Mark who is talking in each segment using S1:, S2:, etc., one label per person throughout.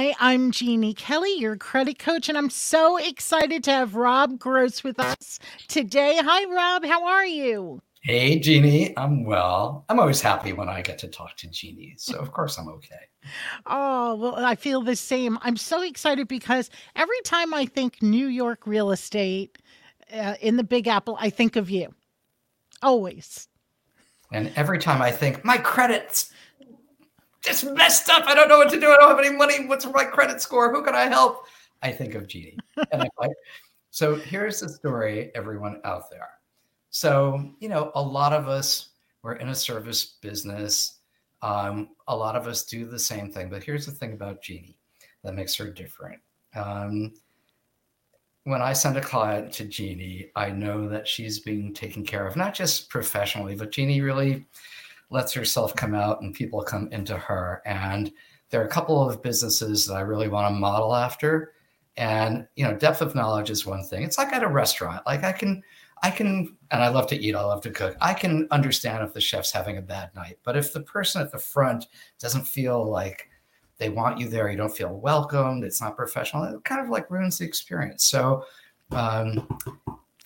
S1: Hi, I'm Jeannie Kelly, your credit coach, and I'm so excited to have Rob Gross with us today. Hi, Rob. How are you?
S2: Hey, Jeannie. I'm well. I'm always happy when I get to talk to Jeannie. So, of course, I'm okay.
S1: Oh, well, I feel the same. I'm so excited because every time I think New York real estate uh, in the Big Apple, I think of you. Always.
S2: And every time I think my credit's just messed up. I don't know what to do. I don't have any money. What's my credit score? Who can I help? I think of Jeannie. And I'm like, so here's the story, everyone out there. So, you know, a lot of us, we're in a service business. Um, a lot of us do the same thing. But here's the thing about Jeannie that makes her different. Um, when I send a client to Jeannie, I know that she's being taken care of, not just professionally, but Jeannie really lets herself come out and people come into her. And there are a couple of businesses that I really want to model after. And you know, depth of knowledge is one thing. It's like at a restaurant. Like I can, I can, and I love to eat. I love to cook. I can understand if the chef's having a bad night, but if the person at the front doesn't feel like they want you there, you don't feel welcomed. It's not professional. It kind of like ruins the experience. So. Um,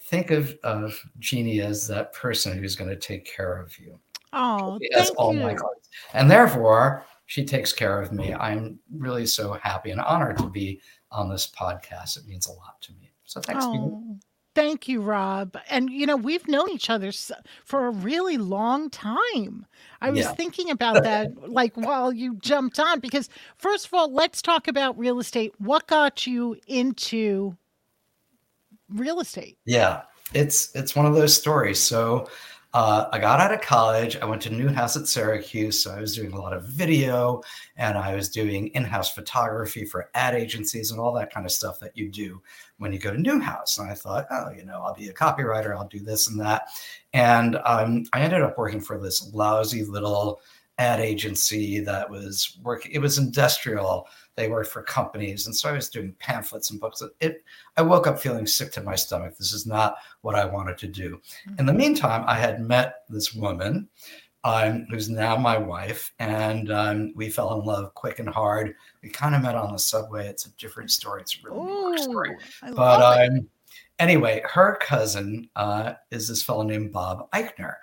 S2: think of, of Jeannie as that person who's going to take care of you.
S1: Oh, has all oh you. my
S2: cards. And therefore, she takes care of me. I'm really so happy and honored to be on this podcast. It means a lot to me. So thanks.
S1: Oh, thank you, Rob. And you know, we've known each other for a really long time. I was yeah. thinking about that like while you jumped on because first of all, let's talk about real estate. What got you into real estate?
S2: Yeah. It's it's one of those stories. So uh, I got out of college. I went to Newhouse at Syracuse. So I was doing a lot of video and I was doing in house photography for ad agencies and all that kind of stuff that you do when you go to Newhouse. And I thought, oh, you know, I'll be a copywriter, I'll do this and that. And um, I ended up working for this lousy little ad agency that was working, it was industrial they worked for companies. And so I was doing pamphlets and books. It, I woke up feeling sick to my stomach. This is not what I wanted to do. Mm-hmm. In the meantime, I had met this woman um, who's now my wife, and um, we fell in love quick and hard. We kind of met on the subway. It's a different story. It's a really Ooh, story. I but um, anyway, her cousin uh, is this fellow named Bob Eichner.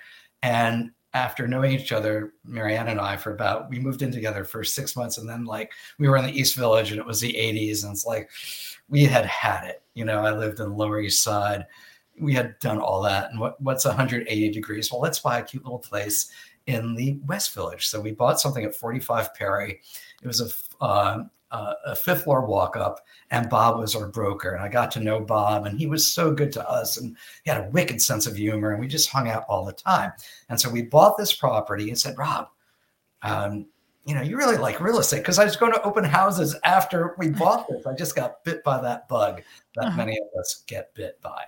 S2: And after knowing each other, Marianne and I, for about, we moved in together for six months. And then, like, we were in the East Village and it was the 80s. And it's like, we had had it. You know, I lived in the Lower East Side. We had done all that. And what, what's 180 degrees? Well, let's buy a cute little place in the West Village. So we bought something at 45 Perry. It was a, uh, uh, a fifth floor walk up, and Bob was our broker. And I got to know Bob, and he was so good to us, and he had a wicked sense of humor, and we just hung out all the time. And so we bought this property and said, Rob, um, you know, you really like real estate because I was going to open houses after we bought this. I just got bit by that bug that uh-huh. many of us get bit by.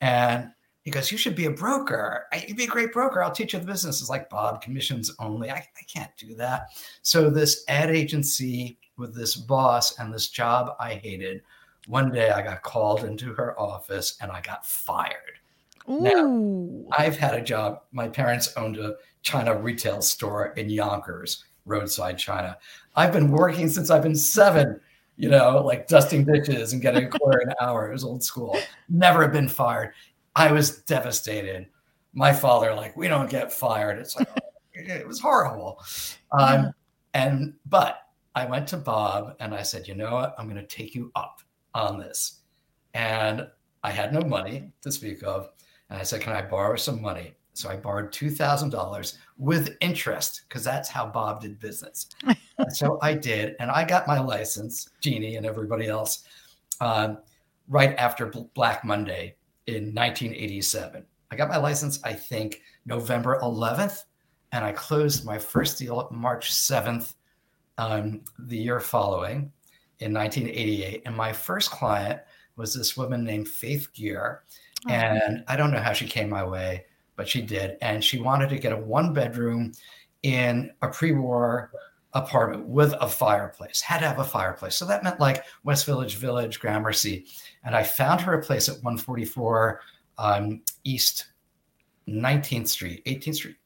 S2: And he goes, You should be a broker. You'd be a great broker. I'll teach you the business. It's like, Bob, commissions only. I, I can't do that. So, this ad agency with this boss and this job I hated. One day I got called into her office and I got fired. Ooh. Now, I've had a job. My parents owned a China retail store in Yonkers, roadside China. I've been working since I've been seven, you know, like dusting dishes and getting a quarter an hour. It was old school. Never been fired. I was devastated. My father, like, we don't get fired. It's like, it was horrible. Um, and, but I went to Bob and I said, you know what? I'm going to take you up on this. And I had no money to speak of. And I said, can I borrow some money? So I borrowed $2,000 with interest because that's how Bob did business. so I did. And I got my license, Jeannie and everybody else, um, right after Black Monday in 1987. I got my license, I think, November 11th. And I closed my first deal March 7th, um, the year following in 1988. And my first client was this woman named Faith Gear. Oh. And I don't know how she came my way, but she did. And she wanted to get a one bedroom in a pre war apartment with a fireplace, had to have a fireplace. So that meant like West Village Village, Gramercy. And I found her a place at 144 um, East 19th Street, 18th Street.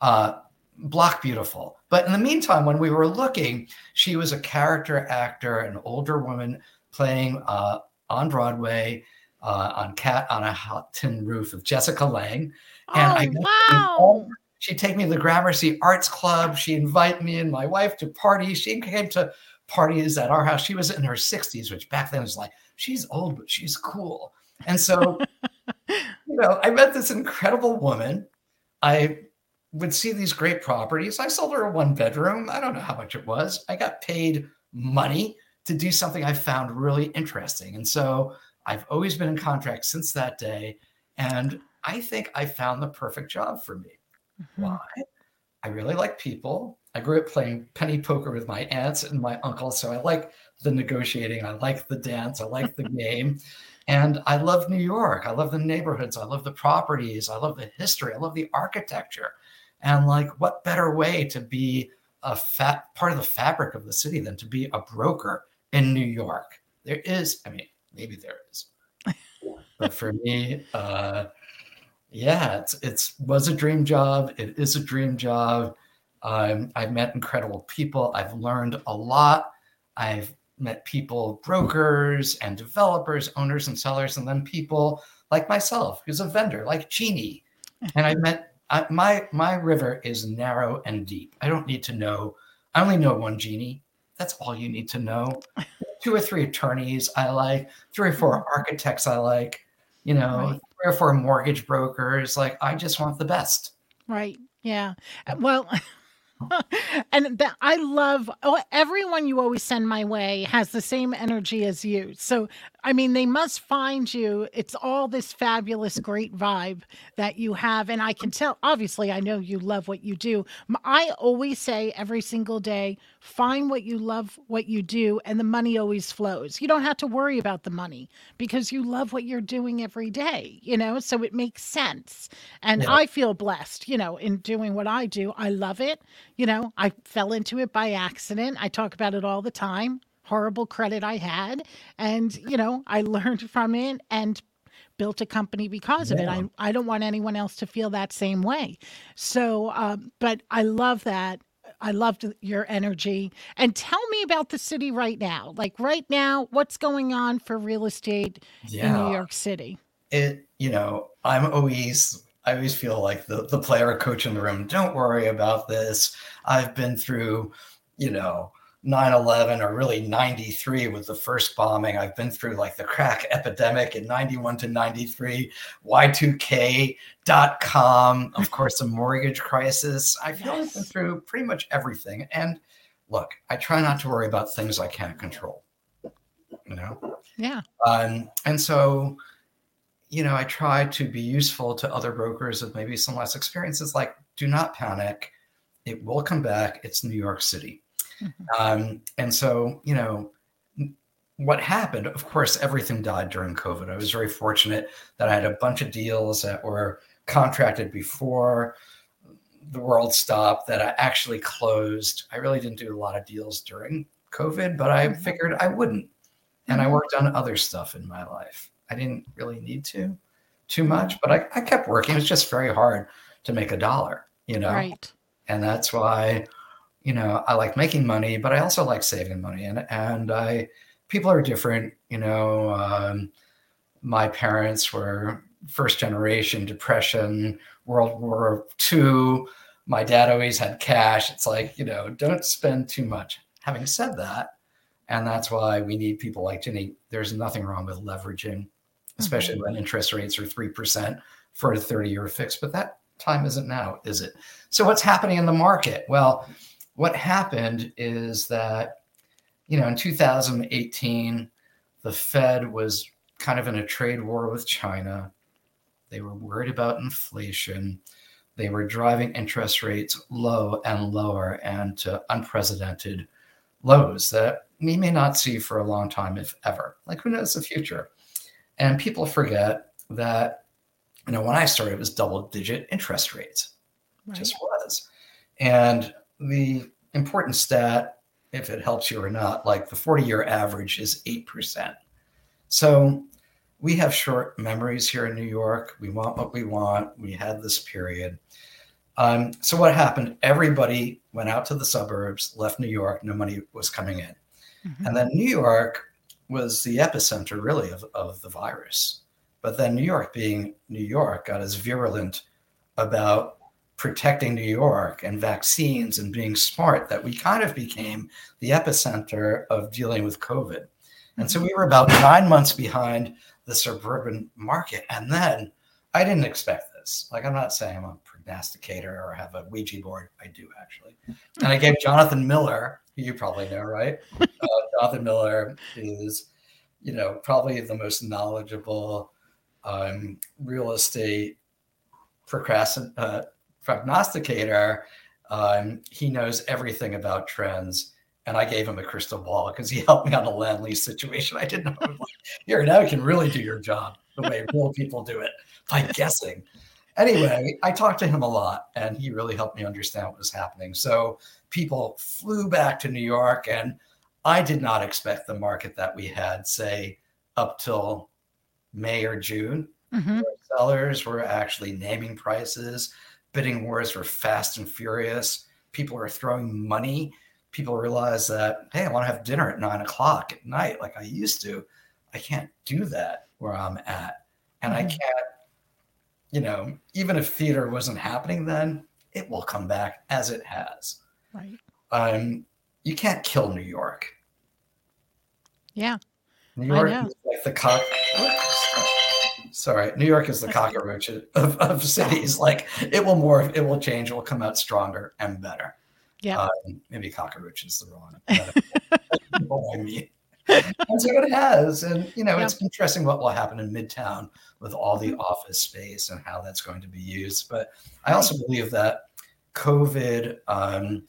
S2: Uh, block beautiful. But in the meantime, when we were looking, she was a character actor, an older woman playing uh, on Broadway uh, on Cat on a Hot Tin Roof with Jessica Lange.
S1: And oh, I wow.
S2: She'd take me to the Gramercy Arts Club. She'd invite me and my wife to parties. She came to parties at our house. She was in her 60s, which back then was like, she's old, but she's cool. And so, you know, I met this incredible woman. I would see these great properties. I sold her a one bedroom. I don't know how much it was. I got paid money to do something I found really interesting. And so I've always been in contract since that day. And I think I found the perfect job for me. Mm-hmm. Why? I really like people. I grew up playing penny poker with my aunts and my uncle. So I like the negotiating. I like the dance. I like the game. And I love New York. I love the neighborhoods. I love the properties. I love the history. I love the architecture. And like, what better way to be a fat part of the fabric of the city than to be a broker in New York? There is, I mean, maybe there is, but for me, uh, yeah, it's it's was a dream job. It is a dream job. Um, I've met incredible people. I've learned a lot. I've met people, brokers and developers, owners and sellers, and then people like myself, who's a vendor, like Jeannie. And I met I, my my river is narrow and deep. I don't need to know. I only know one Jeannie. That's all you need to know. Two or three attorneys I like. Three or four mm-hmm. architects I like. You know, right. three or four mortgage brokers. Like I just want the best.
S1: Right. Yeah. Well. and that I love oh, everyone you always send my way has the same energy as you. So I mean, they must find you. It's all this fabulous, great vibe that you have. And I can tell, obviously, I know you love what you do. I always say every single day, find what you love, what you do, and the money always flows. You don't have to worry about the money because you love what you're doing every day, you know? So it makes sense. And yeah. I feel blessed, you know, in doing what I do. I love it. You know, I fell into it by accident. I talk about it all the time horrible credit I had. And, you know, I learned from it and built a company because yeah. of it. I, I don't want anyone else to feel that same way. So, um, but I love that. I loved your energy. And tell me about the city right now. Like right now, what's going on for real estate yeah. in New York City?
S2: It, you know, I'm always I always feel like the the player coach in the room. Don't worry about this. I've been through, you know, 9-11 or really 93 with the first bombing. I've been through like the crack epidemic in 91 to 93 y2k.com of course the mortgage crisis. I feel yes. i've been through pretty much everything. And look i try not to worry about things i can't control you know?
S1: Yeah.
S2: Um, and so you know i try to be useful to other brokers with maybe some less experiences like do not panic. It will come back. It's new york city Mm-hmm. Um, and so, you know, what happened, of course, everything died during COVID. I was very fortunate that I had a bunch of deals that were contracted before the world stopped that I actually closed. I really didn't do a lot of deals during COVID, but I mm-hmm. figured I wouldn't. And I mm-hmm. worked on other stuff in my life. I didn't really need to too much, but I, I kept working. It was just very hard to make a dollar, you know?
S1: Right.
S2: And that's why you know, I like making money, but I also like saving money. And and I people are different. You know, um, my parents were first generation depression, World War II. My dad always had cash. It's like you know, don't spend too much. Having said that, and that's why we need people like Jenny. There's nothing wrong with leveraging, especially mm-hmm. when interest rates are three percent for a 30 year fix. But that time isn't now, is it? So what's happening in the market? Well what happened is that, you know, in 2018, the Fed was kind of in a trade war with China. They were worried about inflation. They were driving interest rates low and lower and to unprecedented lows that we may not see for a long time, if ever. Like, who knows the future? And people forget that, you know, when I started, it was double digit interest rates. Right. Just was. And the important stat, if it helps you or not, like the 40 year average is 8%. So we have short memories here in New York. We want what we want. We had this period. Um, so what happened? Everybody went out to the suburbs, left New York. No money was coming in, mm-hmm. and then New York was the epicenter, really, of, of the virus. But then New York, being New York, got as virulent about protecting New York and vaccines and being smart that we kind of became the epicenter of dealing with COVID. And so we were about nine months behind the suburban market. And then I didn't expect this. Like, I'm not saying I'm a prognosticator or have a Ouija board. I do actually. And I gave Jonathan Miller, who you probably know, right? Uh, Jonathan Miller is, you know, probably the most knowledgeable um, real estate procrastin- uh, prognosticator. Um, he knows everything about trends. And I gave him a crystal ball because he helped me on a land lease situation. I didn't know. Here, now you can really do your job the way real people do it by guessing. Anyway, I talked to him a lot and he really helped me understand what was happening. So people flew back to New York and I did not expect the market that we had, say, up till May or June. Mm-hmm. Sellers were actually naming prices bidding wars were fast and furious. People were throwing money. People realized that, hey, I want to have dinner at nine o'clock at night like I used to. I can't do that where I'm at. And mm-hmm. I can't, you know, even if theater wasn't happening then, it will come back as it has.
S1: Right.
S2: Um, you can't kill New York.
S1: Yeah.
S2: New York is like the cock sorry new york is the cockroach of, of cities. Like it will morph it will change it will come out stronger and better.
S1: Yeah. Um,
S2: maybe cockroach is the wrong i mean and so it has and you know yeah. it's interesting what will happen in midtown with all the mm-hmm. office space and how that's going to be used but i also believe that covid um,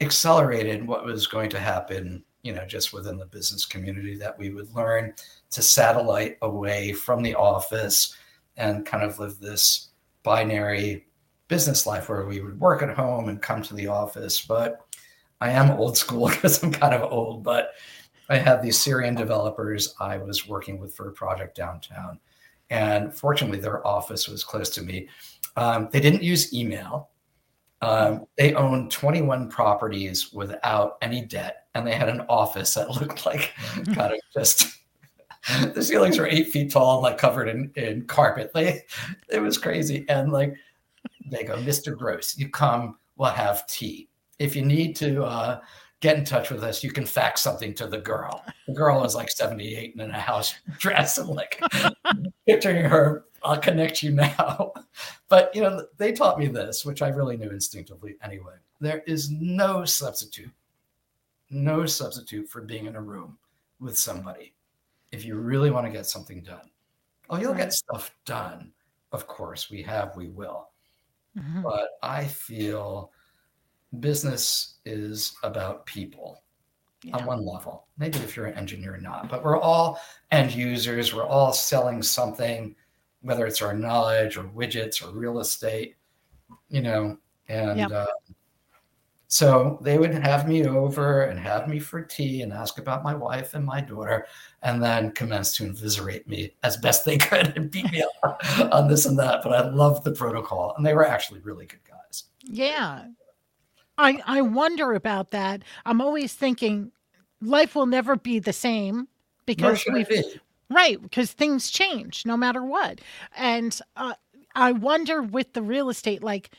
S2: accelerated what was going to happen you know just within the business community that we would learn to satellite away from the office and kind of live this binary business life where we would work at home and come to the office. But i am old school because i'm kind of old but i had these syrian developers i was working with for a project downtown. And fortunately their office was close to me. Um, they didn't use email um, they owned 21 properties without any debt, and they had an office that looked like kind of just the ceilings were eight feet tall, like covered in, in carpet. They, it was crazy. And like, they go, Mr. Gross, you come, we'll have tea. If you need to uh, get in touch with us, you can fax something to the girl. The girl was like 78 and in a house dress and like picturing her I'll connect you now. but you know, they taught me this, which I really knew instinctively anyway. There is no substitute, no substitute for being in a room with somebody if you really want to get something done. Oh, you'll get stuff done. Of course, we have, we will. Mm-hmm. But I feel business is about people yeah. on one level. Maybe if you're an engineer, not, but we're all end users. We're all selling something whether it's our knowledge or widgets or real estate, you know, and uh, so they would have me over and have me for tea and ask about my wife and my daughter, and then commence to inviscerate me as best they could and beat me up on this and that. But I loved the protocol, and they were actually really good guys.
S1: Yeah, I I wonder about that. I'm always thinking life will never be the same because we've Right, because things change no matter what. And uh, I wonder with the real estate, like,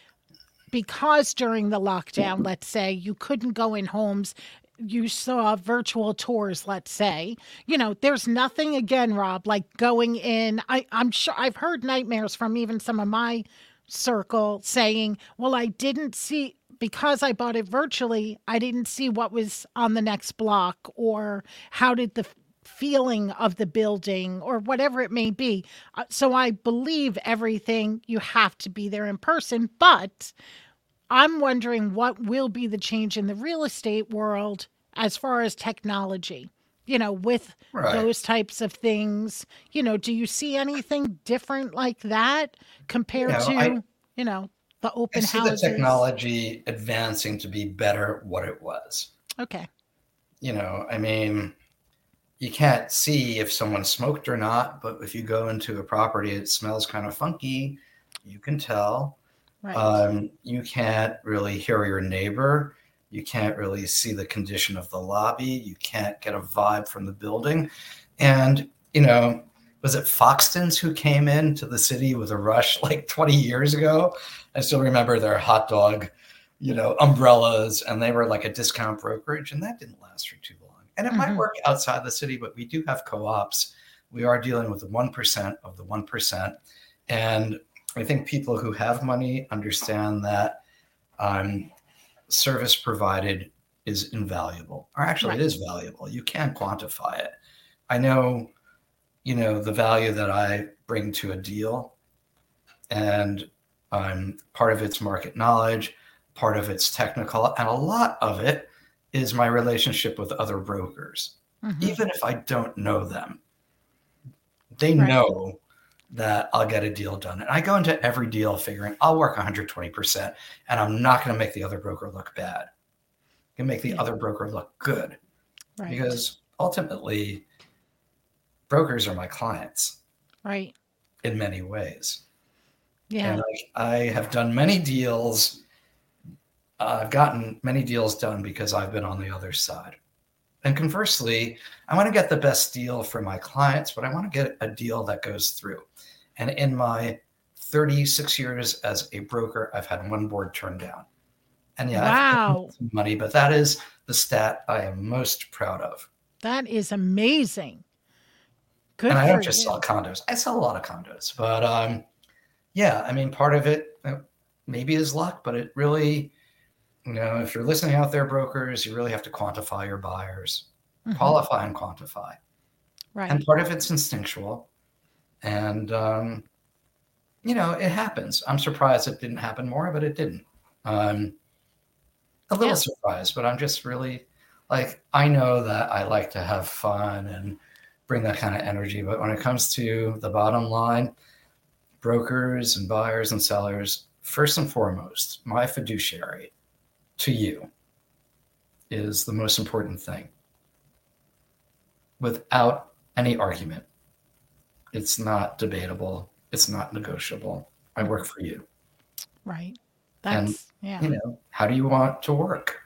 S1: because during the lockdown, let's say, you couldn't go in homes, you saw virtual tours, let's say, you know, there's nothing again, Rob, like going in. I, I'm sure I've heard nightmares from even some of my circle saying, well, I didn't see because I bought it virtually, I didn't see what was on the next block or how did the feeling of the building or whatever it may be. Uh, so I believe everything you have to be there in person, but I'm wondering what will be the change in the real estate world as far as technology. You know, with right. those types of things, you know, do you see anything different like that compared you know, to, I, you know, the open I see houses?
S2: the technology advancing to be better what it was.
S1: Okay.
S2: You know, I mean, you can't see if someone smoked or not, but if you go into a property, it smells kind of funky. You can tell. Right. Um, you can't really hear your neighbor. You can't really see the condition of the lobby. You can't get a vibe from the building. And, you know, was it Foxtons who came into the city with a rush like 20 years ago? I still remember their hot dog, you know, umbrellas, and they were like a discount brokerage, and that didn't last for too long. And it mm-hmm. might work outside the city, but we do have co ops. We are dealing with the 1% of the 1%. And I think people who have money understand that um, service provided is invaluable, or actually, right. it is valuable. You can't quantify it. I know, you know, the value that I bring to a deal, and um, part of it's market knowledge, part of it's technical, and a lot of it is my relationship with other brokers. Mm-hmm. Even if I don't know them, they right. know that I'll get a deal done. And I go into every deal figuring I'll work 120% and I'm not going to make the other broker look bad. I can make the yeah. other broker look good. Right. Because ultimately, brokers are my clients.
S1: Right.
S2: In many ways.
S1: Yeah.
S2: And I, I have done many deals. Uh, I've gotten many deals done because I've been on the other side. And conversely, I want to get the best deal for my clients, but I want to get a deal that goes through. And in my 36 years as a broker, I've had one board turned down. And yeah, wow. money, but that is the stat I am most proud of.
S1: That is amazing.
S2: Good. And I don't just you. sell condos. I sell a lot of condos, but um, yeah, I mean, part of it uh, maybe is luck, but it really, you know, if you're listening out there, brokers, you really have to quantify your buyers, mm-hmm. qualify and quantify.
S1: Right.
S2: And part of it's instinctual. And, um, you know, it happens. I'm surprised it didn't happen more, but it didn't. Um, a little yeah. surprised, but I'm just really like, I know that I like to have fun and bring that kind of energy. But when it comes to the bottom line, brokers and buyers and sellers, first and foremost, my fiduciary to you is the most important thing without any argument. It's not debatable. It's not negotiable. I work for you.
S1: Right. That's and, yeah.
S2: You know, how do you want to work?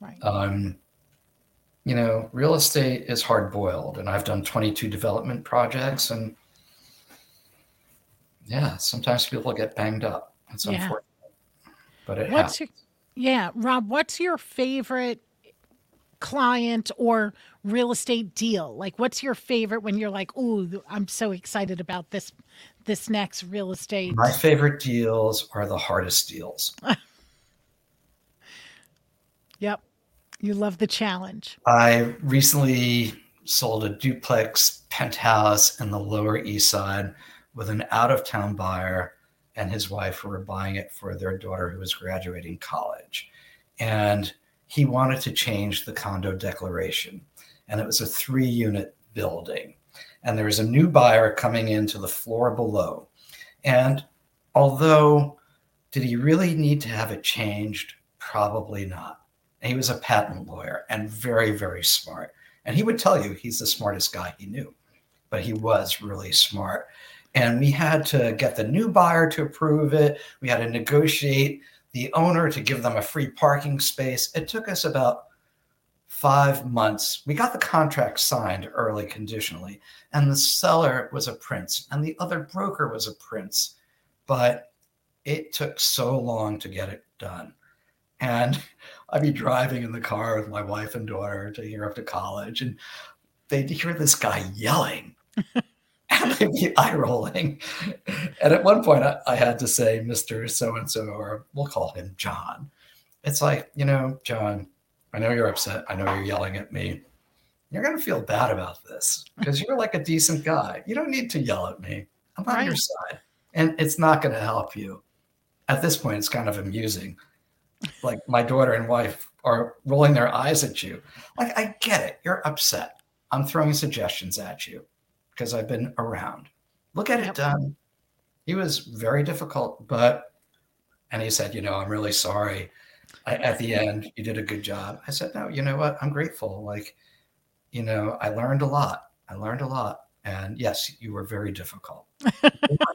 S1: Right.
S2: Um, you know, real estate is hard boiled, and I've done 22 development projects, and yeah, sometimes people get banged up. It's yeah. unfortunate, but it
S1: what's happens. Your, yeah, Rob, what's your favorite client or real estate deal? Like what's your favorite when you're like, "Oh, I'm so excited about this this next real estate."
S2: My favorite deals are the hardest deals.
S1: yep. You love the challenge.
S2: I recently sold a duplex penthouse in the Lower East Side with an out of town buyer and his wife were buying it for their daughter who was graduating college. And he wanted to change the condo declaration. And it was a three unit building. And there was a new buyer coming into the floor below. And although, did he really need to have it changed? Probably not. And he was a patent lawyer and very, very smart. And he would tell you he's the smartest guy he knew, but he was really smart. And we had to get the new buyer to approve it. We had to negotiate the owner to give them a free parking space. It took us about five months. We got the contract signed early conditionally, and the seller was a prince, and the other broker was a prince. But it took so long to get it done. And I'd be driving in the car with my wife and daughter taking her up to college, and they'd hear this guy yelling. they'd eye rolling. And at one point, I, I had to say, Mr. So and so, or we'll call him John. It's like, you know, John, I know you're upset. I know you're yelling at me. You're going to feel bad about this because you're like a decent guy. You don't need to yell at me. I'm on right. your side. And it's not going to help you. At this point, it's kind of amusing. Like my daughter and wife are rolling their eyes at you. Like, I get it. You're upset. I'm throwing suggestions at you because I've been around. Look at it done. Um, he was very difficult, but, and he said, you know, I'm really sorry. I, at the end, you did a good job. I said, no, you know what? I'm grateful. Like, you know, I learned a lot. I learned a lot. And yes, you were very difficult.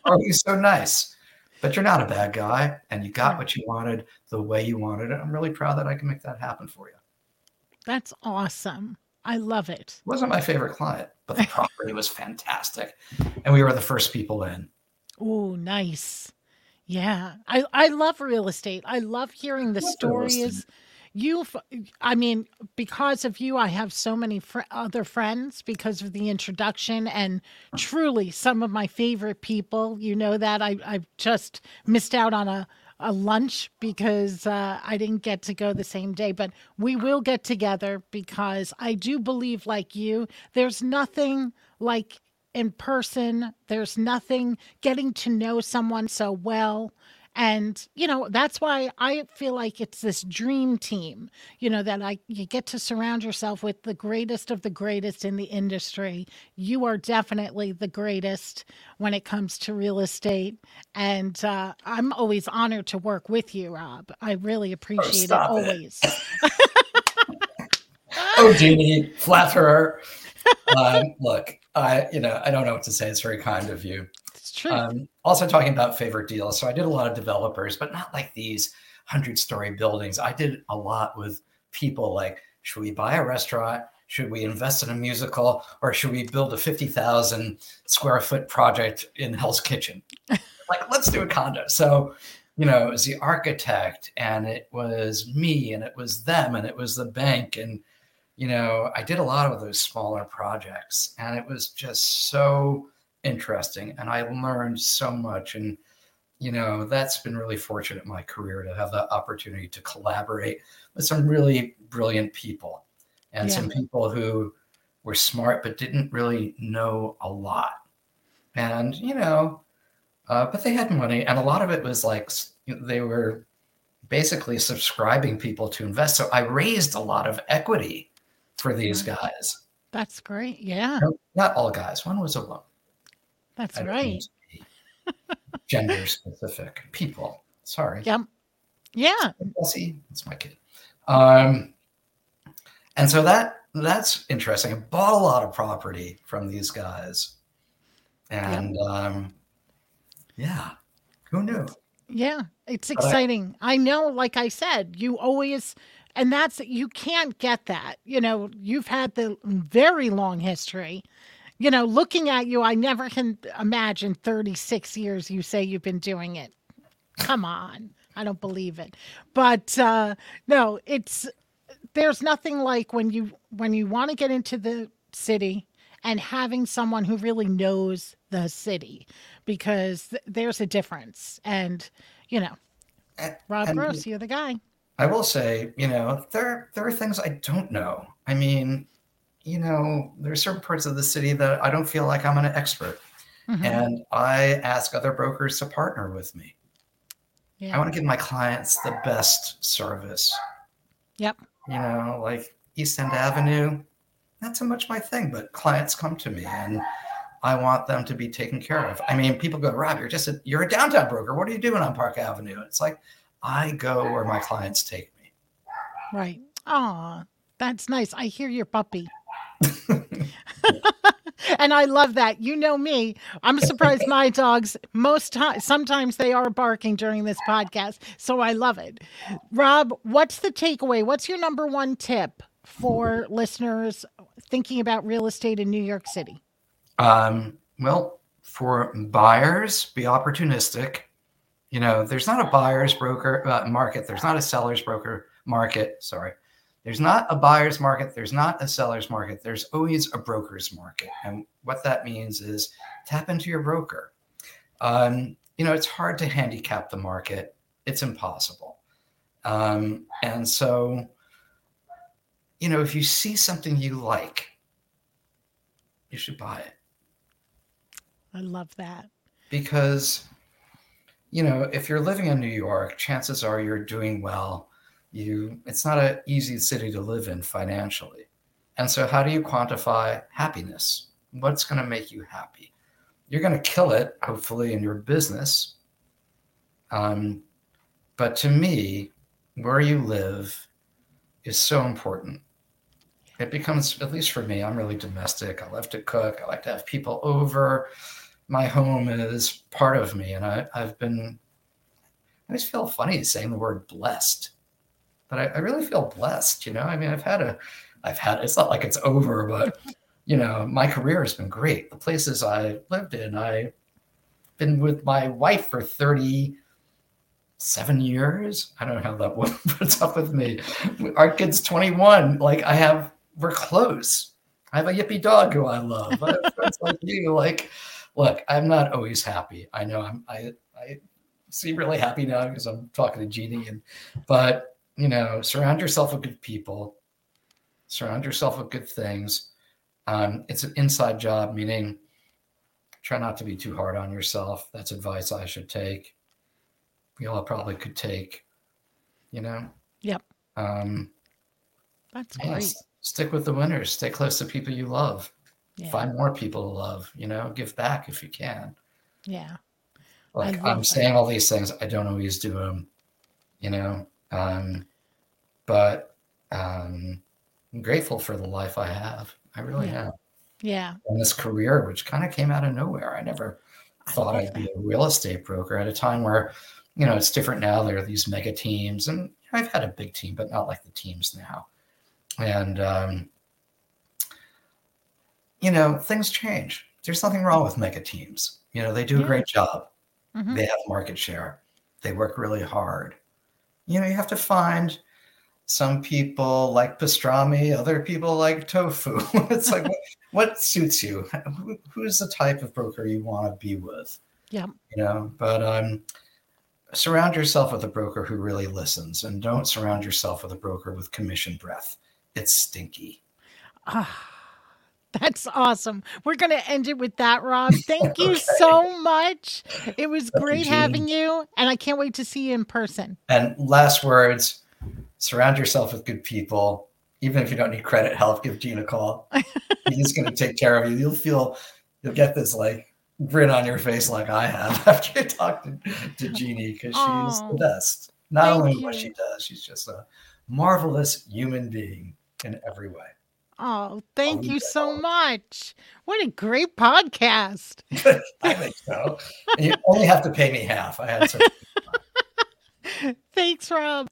S2: oh, he's so nice. but you're not a bad guy and you got what you wanted the way you wanted it. I'm really proud that I can make that happen for you.
S1: That's awesome. I love it.
S2: it wasn't my favorite client, but the property was fantastic. And we were the first people in.
S1: Oh, nice. Yeah. I, I love real estate. I love hearing the stories you i mean because of you i have so many fr- other friends because of the introduction and truly some of my favorite people you know that i i've just missed out on a a lunch because uh, I didn't get to go the same day, but we will get together because I do believe, like you, there's nothing like in person. There's nothing getting to know someone so well and you know that's why i feel like it's this dream team you know that i you get to surround yourself with the greatest of the greatest in the industry. You are definitely the greatest when it comes to real estate. And uh, i'm always honored to work with you rob. I really oh, appreciate oh, it. always.
S2: Oh Jeannie, flatterer um, look i you know i don't know what to say. It's very kind of you
S1: true. Um,
S2: also talking about favorite deals. So I did a lot of developers, but not like these hundred story buildings. I did a lot with people like, should we buy a restaurant? Should we invest in a musical or should we build a 50,000 square foot project in Hell's Kitchen? like, let's do a condo. So, you know, it was the architect and it was me and it was them and it was the bank. And, you know, I did a lot of those smaller projects and it was just so interesting and I learned so much. And, you know, that's been really fortunate in my career to have the opportunity to collaborate with some really brilliant people and yeah. some people who were smart but didn't really know a lot. And, you know, uh, but they had money. And a lot of it was like they were basically subscribing people to invest. So I raised a lot of equity for these guys.
S1: That's great. Yeah.
S2: No, not all guys. One was a woman.
S1: That's right.
S2: Gender specific people. Sorry.
S1: Yep. Yeah.
S2: Bessie, that's my kid. Um, and so that that's interesting. I bought a lot of property from these guys, and yep. um, yeah, who knew?
S1: Yeah, it's exciting. I, I know, like I said, you always and that's you can't get that you know you've had the very long history you know, looking at you, I never can imagine 36 years you say you've been doing it. Come on. I don't believe it. But uh, no, it's there's nothing like when you when you want to get into the city and having someone who really knows the city because th- there's a difference. And you know, Rob and, Gross, you're the guy.
S2: I will say, you know, there there are things I don't know. I mean, you know, there are certain parts of the city that I don't feel like I'm an expert. Mm-hmm. And I ask other brokers to partner with me. Yeah. I want to give my clients the best service.
S1: Yep.
S2: You know, like East End Avenue, not so much my thing, but clients come to me and I want them to be taken care of. I mean, people go, Rob, you're just a, you're a downtown broker. What are you doing on Park Avenue? It's like I go where my clients take me.
S1: Right. Oh, that's nice. I hear your puppy. and I love that. You know me. I'm surprised my dogs most times sometimes they are barking during this podcast. So I love it. Rob, what's the takeaway? What's your number one tip for listeners thinking about real estate in New York City?
S2: Um, well, for buyers, be opportunistic. You know, there's not a buyer's broker uh, market. There's not a seller's broker market. Sorry. There's not a buyer's market, there's not a seller's market, there's always a broker's market. And what that means is tap into your broker. Um, you know, it's hard to handicap the market, it's impossible. Um, and so, you know, if you see something you like, you should buy it.
S1: I love that.
S2: Because, you know, if you're living in New York, chances are you're doing well you it's not an easy city to live in financially. And so how do you quantify happiness? What's going to make you happy? You're going to kill it hopefully in your business. Um, but to me where you live is so important. It becomes at least for me i'm really domestic. I love to cook. I like to have people over. My home is part of me and I, i've been I always feel funny saying the word blessed, but I, I really feel blessed. You know, I mean, I've had a, I've had. It's not like it's over, but you know, my career has been great. The places I lived in, I've been with my wife for thirty seven years. I don't know how that one puts up with me. Our kid's 21. Like I have, we're close. I have a yippy dog who I love. Like you. Like, look, I'm not always happy. I know I'm, I, I seem really happy now because I'm talking to Jeannie and, but you know, surround yourself with good people, surround yourself with good things. Um, it's an inside job, meaning try not to be too hard on yourself. That's advice I should take we all probably could take, you know?
S1: Yep.
S2: Um,
S1: That's yeah, great.
S2: Stick with the winners. Stay close to people you love. Yeah. Find more people to love, you know, give back if you can.
S1: Yeah.
S2: Like I'm that. saying all these things, I don't always do them, you know, um, but um, I'm grateful for the life I have. I really
S1: yeah.
S2: am.
S1: Yeah.
S2: And this career, which kind of came out of nowhere. I never thought I'd be a real estate broker at a time where you know, it's different now. There are these mega teams, and I've had a big team, but not like the teams now. And um, you know, things change. There's nothing wrong with mega teams. You know, they do a great job. Mm-hmm. They have market share. They work really hard. You know, you have to find some people like pastrami, other people like tofu. it's like, what, what, suits you? Who, who's the type of broker you want to be with?
S1: Yeah.
S2: You know, but um, surround yourself with a broker who really listens and don't surround yourself with a broker with commission breath. It's stinky.
S1: Ah. That's awesome. We're going to end it with that, Rob. Thank you okay. so much. It was great having you, and I can't wait to see you in person.
S2: And last words surround yourself with good people. Even if you don't need credit help, give Gene a call. He's going to take care of you. You'll feel, you'll get this like grin on your face like I have after you talk to, to Jeannie because she's the best. Not only you. what she does, she's just a marvelous human being in every way.
S1: Oh, thank you so much. What a great podcast.
S2: I think so. You only have to pay me half. I had such
S1: Thanks, Rob.